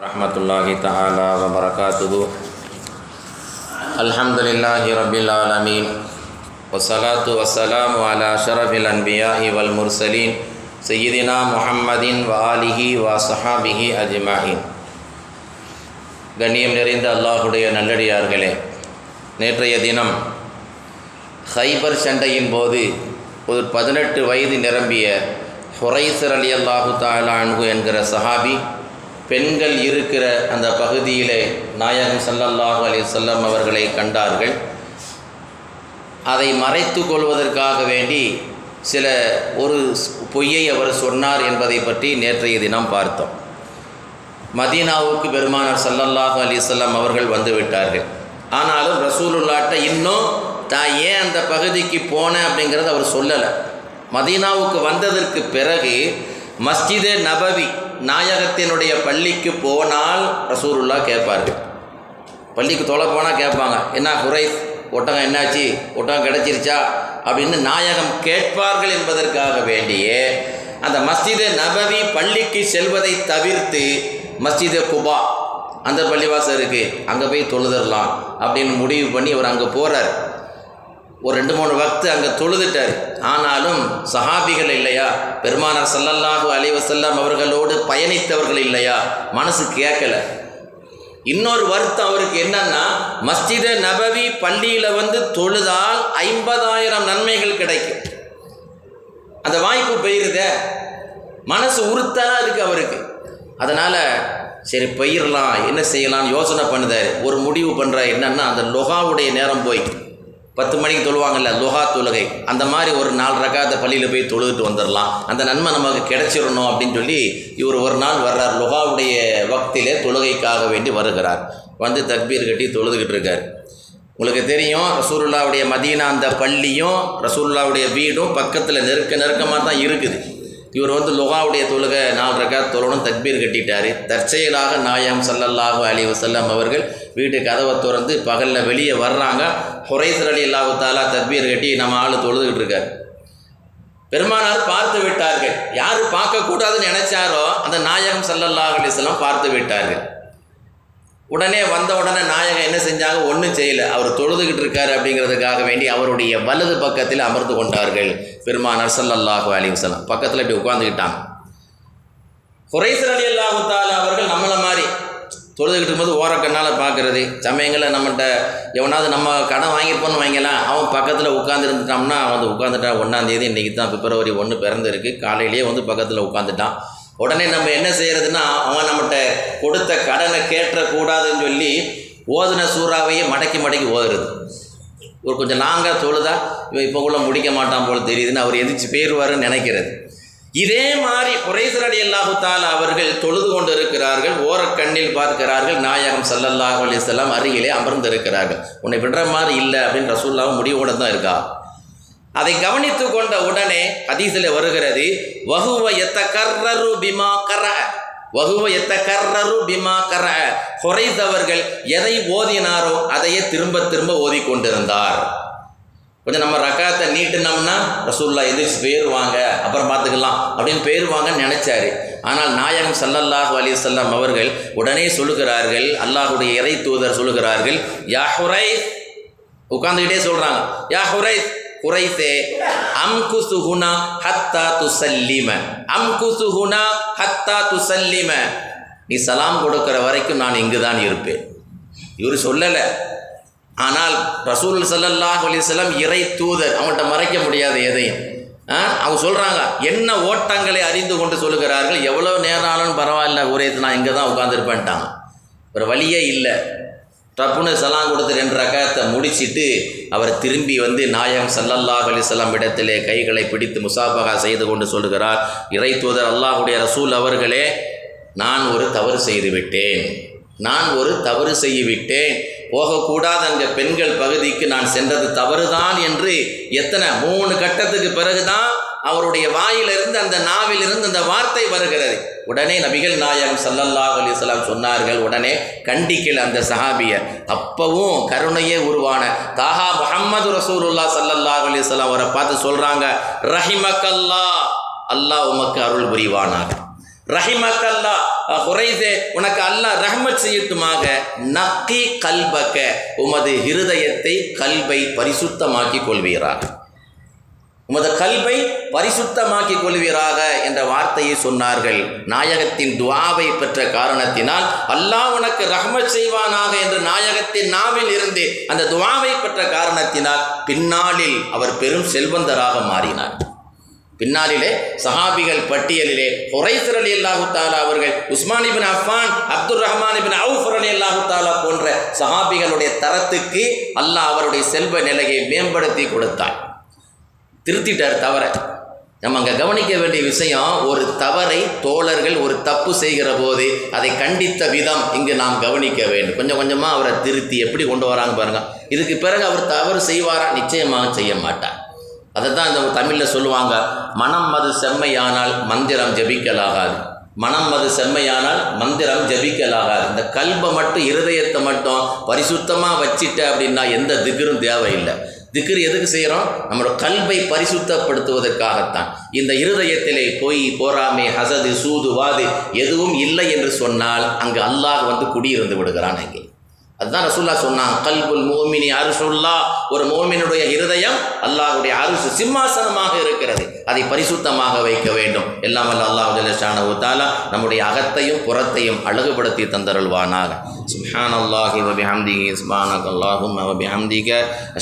ரஹமத்துல்லாஹி தாலா வபரகாத்துது அல்ஹம்துலில்லாஹி ரபில் ஆலமீன் வசலாத்து வசலாம் அலா ஷரஃபில் அன்பியா இவல் முர்சலீன் சையதினா முஹம்மதின் வாலிஹி வா சஹாபிஹி அஜ்மாஹின் கண்ணியம் நிறைந்த அல்லாஹுடைய நல்லடியார்களே நேற்றைய தினம் ஹைபர் சண்டையின் போது ஒரு பதினெட்டு வயது நிரம்பிய ஹுரைசர் அலி அல்லாஹு தாலா அன்பு என்கிற சஹாபி பெண்கள் இருக்கிற அந்த பகுதியிலே நாயகம் சல்லல்லாஹு அலி சொல்லம் அவர்களை கண்டார்கள். அதை மறைத்து கொள்வதற்காக வேண்டி சில ஒரு பொய்யை அவர் சொன்னார் என்பதை பற்றி நேற்றைய தினம் பார்த்தோம். மதீனாவுக்கு பெருமானார் சல்லல்லாஹு அலி வஸல்லம் அவர்கள் வந்து விட்டார்கள். ஆனாலும் ரசூலுல்லாட்ட இன்னும் தான் ஏன் அந்த பகுதிக்கு போனேன் அப்படிங்கிறத அவர் சொல்லலை. மதீனாவுக்கு வந்ததற்கு பிறகு மஸ்ஜிதே நபவி நாயகத்தினுடைய பள்ளிக்கு போனால் ரசூருல்லா கேட்பார்கள் பள்ளிக்கு தொலை போனால் கேட்பாங்க. என்ன குறை ஒட்டகம் என்னாச்சு? ஒட்டகம் கிடச்சிருச்சா? அப்படின்னு நாயகம் கேட்பார்கள் என்பதற்காக வேண்டியே அந்த மஸ்ஜிது நபவி பள்ளிக்கு செல்வதை தவிர்த்து மஸ்ஜிது குபா அந்த பள்ளிவாசம் இருக்குது அங்கே போய் தொழுதரலாம் அப்படின்னு முடிவு பண்ணி அவர் அங்கே போகிறார் ஒரு ரெண்டு மூணு வக்து அங்கே தொழுதுட்டார். ஆனாலும் சஹாபிகள் இல்லையா? பெருமானார் சல்லல்லாஹு அலைஹி அவர்களோடு பயணித்தவர்கள் இல்லையா? மனசு கேட்கல. இன்னொரு வருத்தம் அவருக்கு என்னன்னா மஸ்ஜித நபவி பள்ளியில் வந்து தொழுதால் ஐம்பதாயிரம் நன்மைகள் கிடைக்கும். அந்த வாய்ப்பு பெய்யுறதே மனசு உறுத்தலாக இருக்கு அவருக்கு. அதனால் சரி பயிரலாம் என்ன செய்யலாம்னு யோசனை பண்ணுதார். ஒரு முடிவு பண்ணுற என்னன்னா அந்த லொகாவுடைய நேரம் போய் பத்து மணிக்கு தொழுவாங்கல்ல லுஹா தொழுகை. அந்த மாதிரி ஒரு நாலு ரகாத பள்ளியில் போய் தொழுதுட்டு வந்துடலாம் அந்த நன்மை நமக்கு கிடைச்சிடணும் அப்படின்னு சொல்லி இவர் ஒரு நாள் வர்றார். லுஹாவுடைய வக்திலே தொழுகைக்காக வேண்டி வருகிறார். வந்து தக்பீர் கட்டி தொழுதுகிட்டு இருக்கார். உங்களுக்கு தெரியும் ரசூல்லாவுடைய மதீனா அந்த பள்ளியும் ரசூல்லாவுடைய வீடும் பக்கத்தில் நெருக்க நெருக்கமாக தான் இருக்குது. இவர் வந்து லுகாவுடைய தொழுகை நாலு ரகாத் தொழணும் தக்பீர் கட்டிட்டார். தற்செயலாக நாயம் சல்லல்லாஹு அலி வசல்லம் அவர்கள் வீட்டு கதவை திறந்து பகலில் வெளியே வர்றாங்க. ஹுரைசர் அலி அல்லாஹு தக்பீர் கட்டி நம்ம ஆள் தொழுதுகிட்டு இருக்கார். பெருமானார் பார்த்து விட்டார்கள். யார் பார்க்கக்கூடாதுன்னு நினைச்சாரோ அந்த நாயகம் சல்லல்லாஹ் அலிஸ்லாம் பார்த்து விட்டார்கள். உடனே வந்த உடனே நாயகம் என்ன செஞ்சாங்க? ஒன்றும் செய்யலை. அவர் தொழுதுகிட்டு இருக்காரு அப்படிங்கிறதுக்காக வேண்டி அவருடைய வலது பக்கத்தில் அமர்ந்து கொண்டார்கள் பெருமானார் சல்லல்லாஹு அலைஹி வஸல்லம். பக்கத்தில் இப்படி உட்காந்துக்கிட்டாங்க குறைசர் அலி அல்லாஹு தாலா அவர்கள் நம்மளை மாதிரி தொழுதுகிட்டு இருக்கும்போது ஓரக்கண்ணால் பார்க்குறது. சமயங்களில் நம்மகிட்ட எவனாவது நம்ம கடன் வாங்கியிருப்போன்னு வாங்கலாம் அவன் பக்கத்தில் உட்காந்துருந்துட்டோம்னா வந்து உட்காந்துட்டான் ஒன்றாந்தேதி இன்றைக்கி தான் பிப்ரவரி ஒன்று பிறந்திருக்கு. காலையிலேயே வந்து பக்கத்தில் உட்காந்துட்டான் உடனே நம்ம என்ன செய்கிறதுனா அவன் நம்மகிட்ட கொடுத்த கடனை கேட்டக்கூடாதுன்னு சொல்லி ஓதுன சூறாவையே மடக்கி மடக்கி ஓதுறது. ஒரு கொஞ்சம் லாங்காக தொழுதா இவன் இப்போ கூட முடிக்க மாட்டான் போல் தெரியுதுன்னு அவர் எதிர்த்து பேருவாருன்னு நினைக்கிறது. இதே மாதிரி குறைசரடி அலி அல்லாஹு தாலா அவர்கள் தொழுது கொண்டு இருக்கிறார்கள் ஓரக்கண்ணில் பார்க்கிறார்கள் நாயகம் சல்லல்லாஹ் அலிசல்லாம் அருகிலே அமர்ந்திருக்கிறார்கள். உன்னை விடுற மாதிரி இல்லை அப்படின்னு ரசூல்லாவும் முடிவோடு தான் இருக்கா? அதை கவனித்து கொண்ட உடனே ஹதீஸில் வருகிறது வகுவ எத்த கர்ரரு பிமா கர வகுவ எத்த கர்ரரு பிமா கர குறைந்தவர்கள் எதை ஓதினாரோ அதையே திரும்ப திரும்ப ஓதி கொண்டிருந்தார் கொஞ்சம் நம்ம ரக்காத்தை நீட்டினோம்னா ரசூல்லா எதிர்த்து போயிடுவாங்க அப்புறம் பார்த்துக்கலாம் அப்படின்னு போயிடுவாங்கன்னு நினச்சாரு. ஆனால் நாயகம் சல்லல்லாஹு அலி சொல்லம் அவர்கள் உடனே சொல்லுகிறார்கள் அல்லாஹுடைய இறை தூதர் சொல்லுகிறார்கள் யா ஹுரை உட்காந்துக்கிட்டே சொல்கிறாங்க யா ஹுரை குறைசே அம்குசுகுனா ஹத்தா துசல்லிம அம்குசுகுனா ஹத்தா துசல்லிம. நீ சலாம் கொடுக்கிற வரைக்கும் நான் இங்கு தான் இருப்பேன். இவர் சொல்லலை. ஆனால் ரசூல் சல்லல்லாஹ் அலிஸ்லாம் இறை தூதர் அவங்கள்ட்ட மறைக்க முடியாது எதையும். அவங்க சொல்கிறாங்க என்ன ஓட்டங்களை அறிந்து கொண்டு சொல்லுகிறார்கள்? எவ்வளோ நேரம் ஆனாலும் பரவாயில்ல ஒரே நான் இங்கே தான் உட்காந்துருப்பேன்ட்டாங்க ஒரு வழியே இல்லை. டப்புன்னு சலாம் கொடுத்து ரெண்டு ரகத்தை முடிச்சிட்டு அவர் திரும்பி வந்து நாயகம் சல்லல்லாஹ் அலிசல்லாம் இடத்திலே கைகளை பிடித்து முசாபகா செய்து கொண்டு சொல்கிறார் இறை தூதர் அல்லாஹுடைய ரசூல் அவர்களே நான் ஒரு தவறு செய்துவிட்டேன் நான் ஒரு தவறு செய்துவிட்டேன் போகக்கூடாத அங்கே பெண்கள் பகுதிக்கு நான் சென்றது தவறுதான் என்று எத்தனை மூணு கட்டத்துக்கு பிறகுதான் அவருடைய வாயிலிருந்து அந்த நாவிலிருந்து அந்த வார்த்தை வருகிறது. உடனே நபிகள் நாயகம் சல்லல்லாஹ் அலிஸ்லாம் சொன்னார்கள் உடனே கண்டிக்கல் அந்த சஹாபிய அப்பவும் கருணையே உருவான தாஹா முஹம்மது ரசூலுல்லா சல்லல்லாஹ் அலிஸ்லாம் அவரை பார்த்து சொல்கிறாங்க ரஹிமக்கல்லா அல்லாஹ் உமக்கு அருள் புரிவானாக. ரஹிமக்கல்லா குறைதே உனக்கு அல்லாஹ் ரஹ்மத் செய்யட்டுமாக. நக்கி கல்பக்க உமது ஹிருதயத்தை கல்வை பரிசுத்தமாக்கி கொள்வீராக. உமது கல்வை பரிசுத்தமாக்கிக் கொள்வீராக என்ற வார்த்தையை சொன்னார்கள். நாயகத்தின் துவாவை பெற்ற காரணத்தினால் அல்லாஹ் உனக்கு ரஹ்மத் செய்வானாக என்று நாயகத்தின் நாவில் இருந்து அந்த துவாவை பெற்ற காரணத்தினால் பின்னாளில் அவர் பெரும் செல்வந்தராக மாறினார். பின்னாளிலே சஹாபிகள் பட்டியலிலே ஹுரைசர் அலி அல்லாஹு தாலா அவர்கள் Usman ibn Affan Abdul Rahman ibn அவுஃபர் Ali அல்லாஹு தாலா போன்ற சஹாபிகளுடைய தரத்துக்கு அல்லாஹ் அவருடைய செல்வ நிலையை மேம்படுத்தி கொடுத்தார். திருத்திட்டார் தவற. நம்ம அங்கே கவனிக்க வேண்டிய விஷயம் ஒரு தவறை தோழர்கள் ஒரு தப்பு செய்கிற போது அதை கண்டித்த விதம் இங்கு நாம் கவனிக்க வேண்டும். கொஞ்சம் கொஞ்சமாக அவரை திருத்தி எப்படி கொண்டு வராங்க பாருங்க. இதுக்கு பிறகு அவர் தவறு செய்வாரா? நிச்சயமாக செய்ய மாட்டார். அதை தான் இந்த தமிழில் சொல்லுவாங்க மனம் அது செம்மையானால் மந்திரம் ஜபிக்கலாகாது. மனம் அது செம்மையானால் மந்திரம் ஜபிக்கலாகாது. இந்த கல்பை மட்டும் இருதயத்தை மட்டும் பரிசுத்தமாக வச்சிட்ட அப்படின்னா எந்த திகிரும் தேவையில்லை. திக்ர் எதுக்கு செய்கிறோம் நம்மளோட கல்வை பரிசுத்தப்படுத்துவதற்காகத்தான். இந்த இருதயத்திலே பொய் போராமை ஹசது சூது வாது எதுவும் இல்லை என்று சொன்னால் அங்கு அல்லாஹ் வந்து குடியிருந்து விடுகிறான் அங்கே. அதுதான் ரசூல்லா சொன்னான் கல்புல் மோமினி அருசுல்லா ஒரு மோமினுடைய இருதயம் அல்லாஹுடைய அருசு சிம்மாசனமாக இருக்கிறது. அதை பரிசுத்தமாக வைக்க வேண்டும். எல்லாம் வல்ல அல்லாஹ் ஜல்லஷானஹு தாலா நம்முடைய அகத்தையும் புறத்தையும் அழகுபடுத்தி தந்தருள்வானாக. சுஹான் அல்லாஹி வபிஹம்திகி சுப்ஹானக் அல்லாஹும் வபிஹம்திக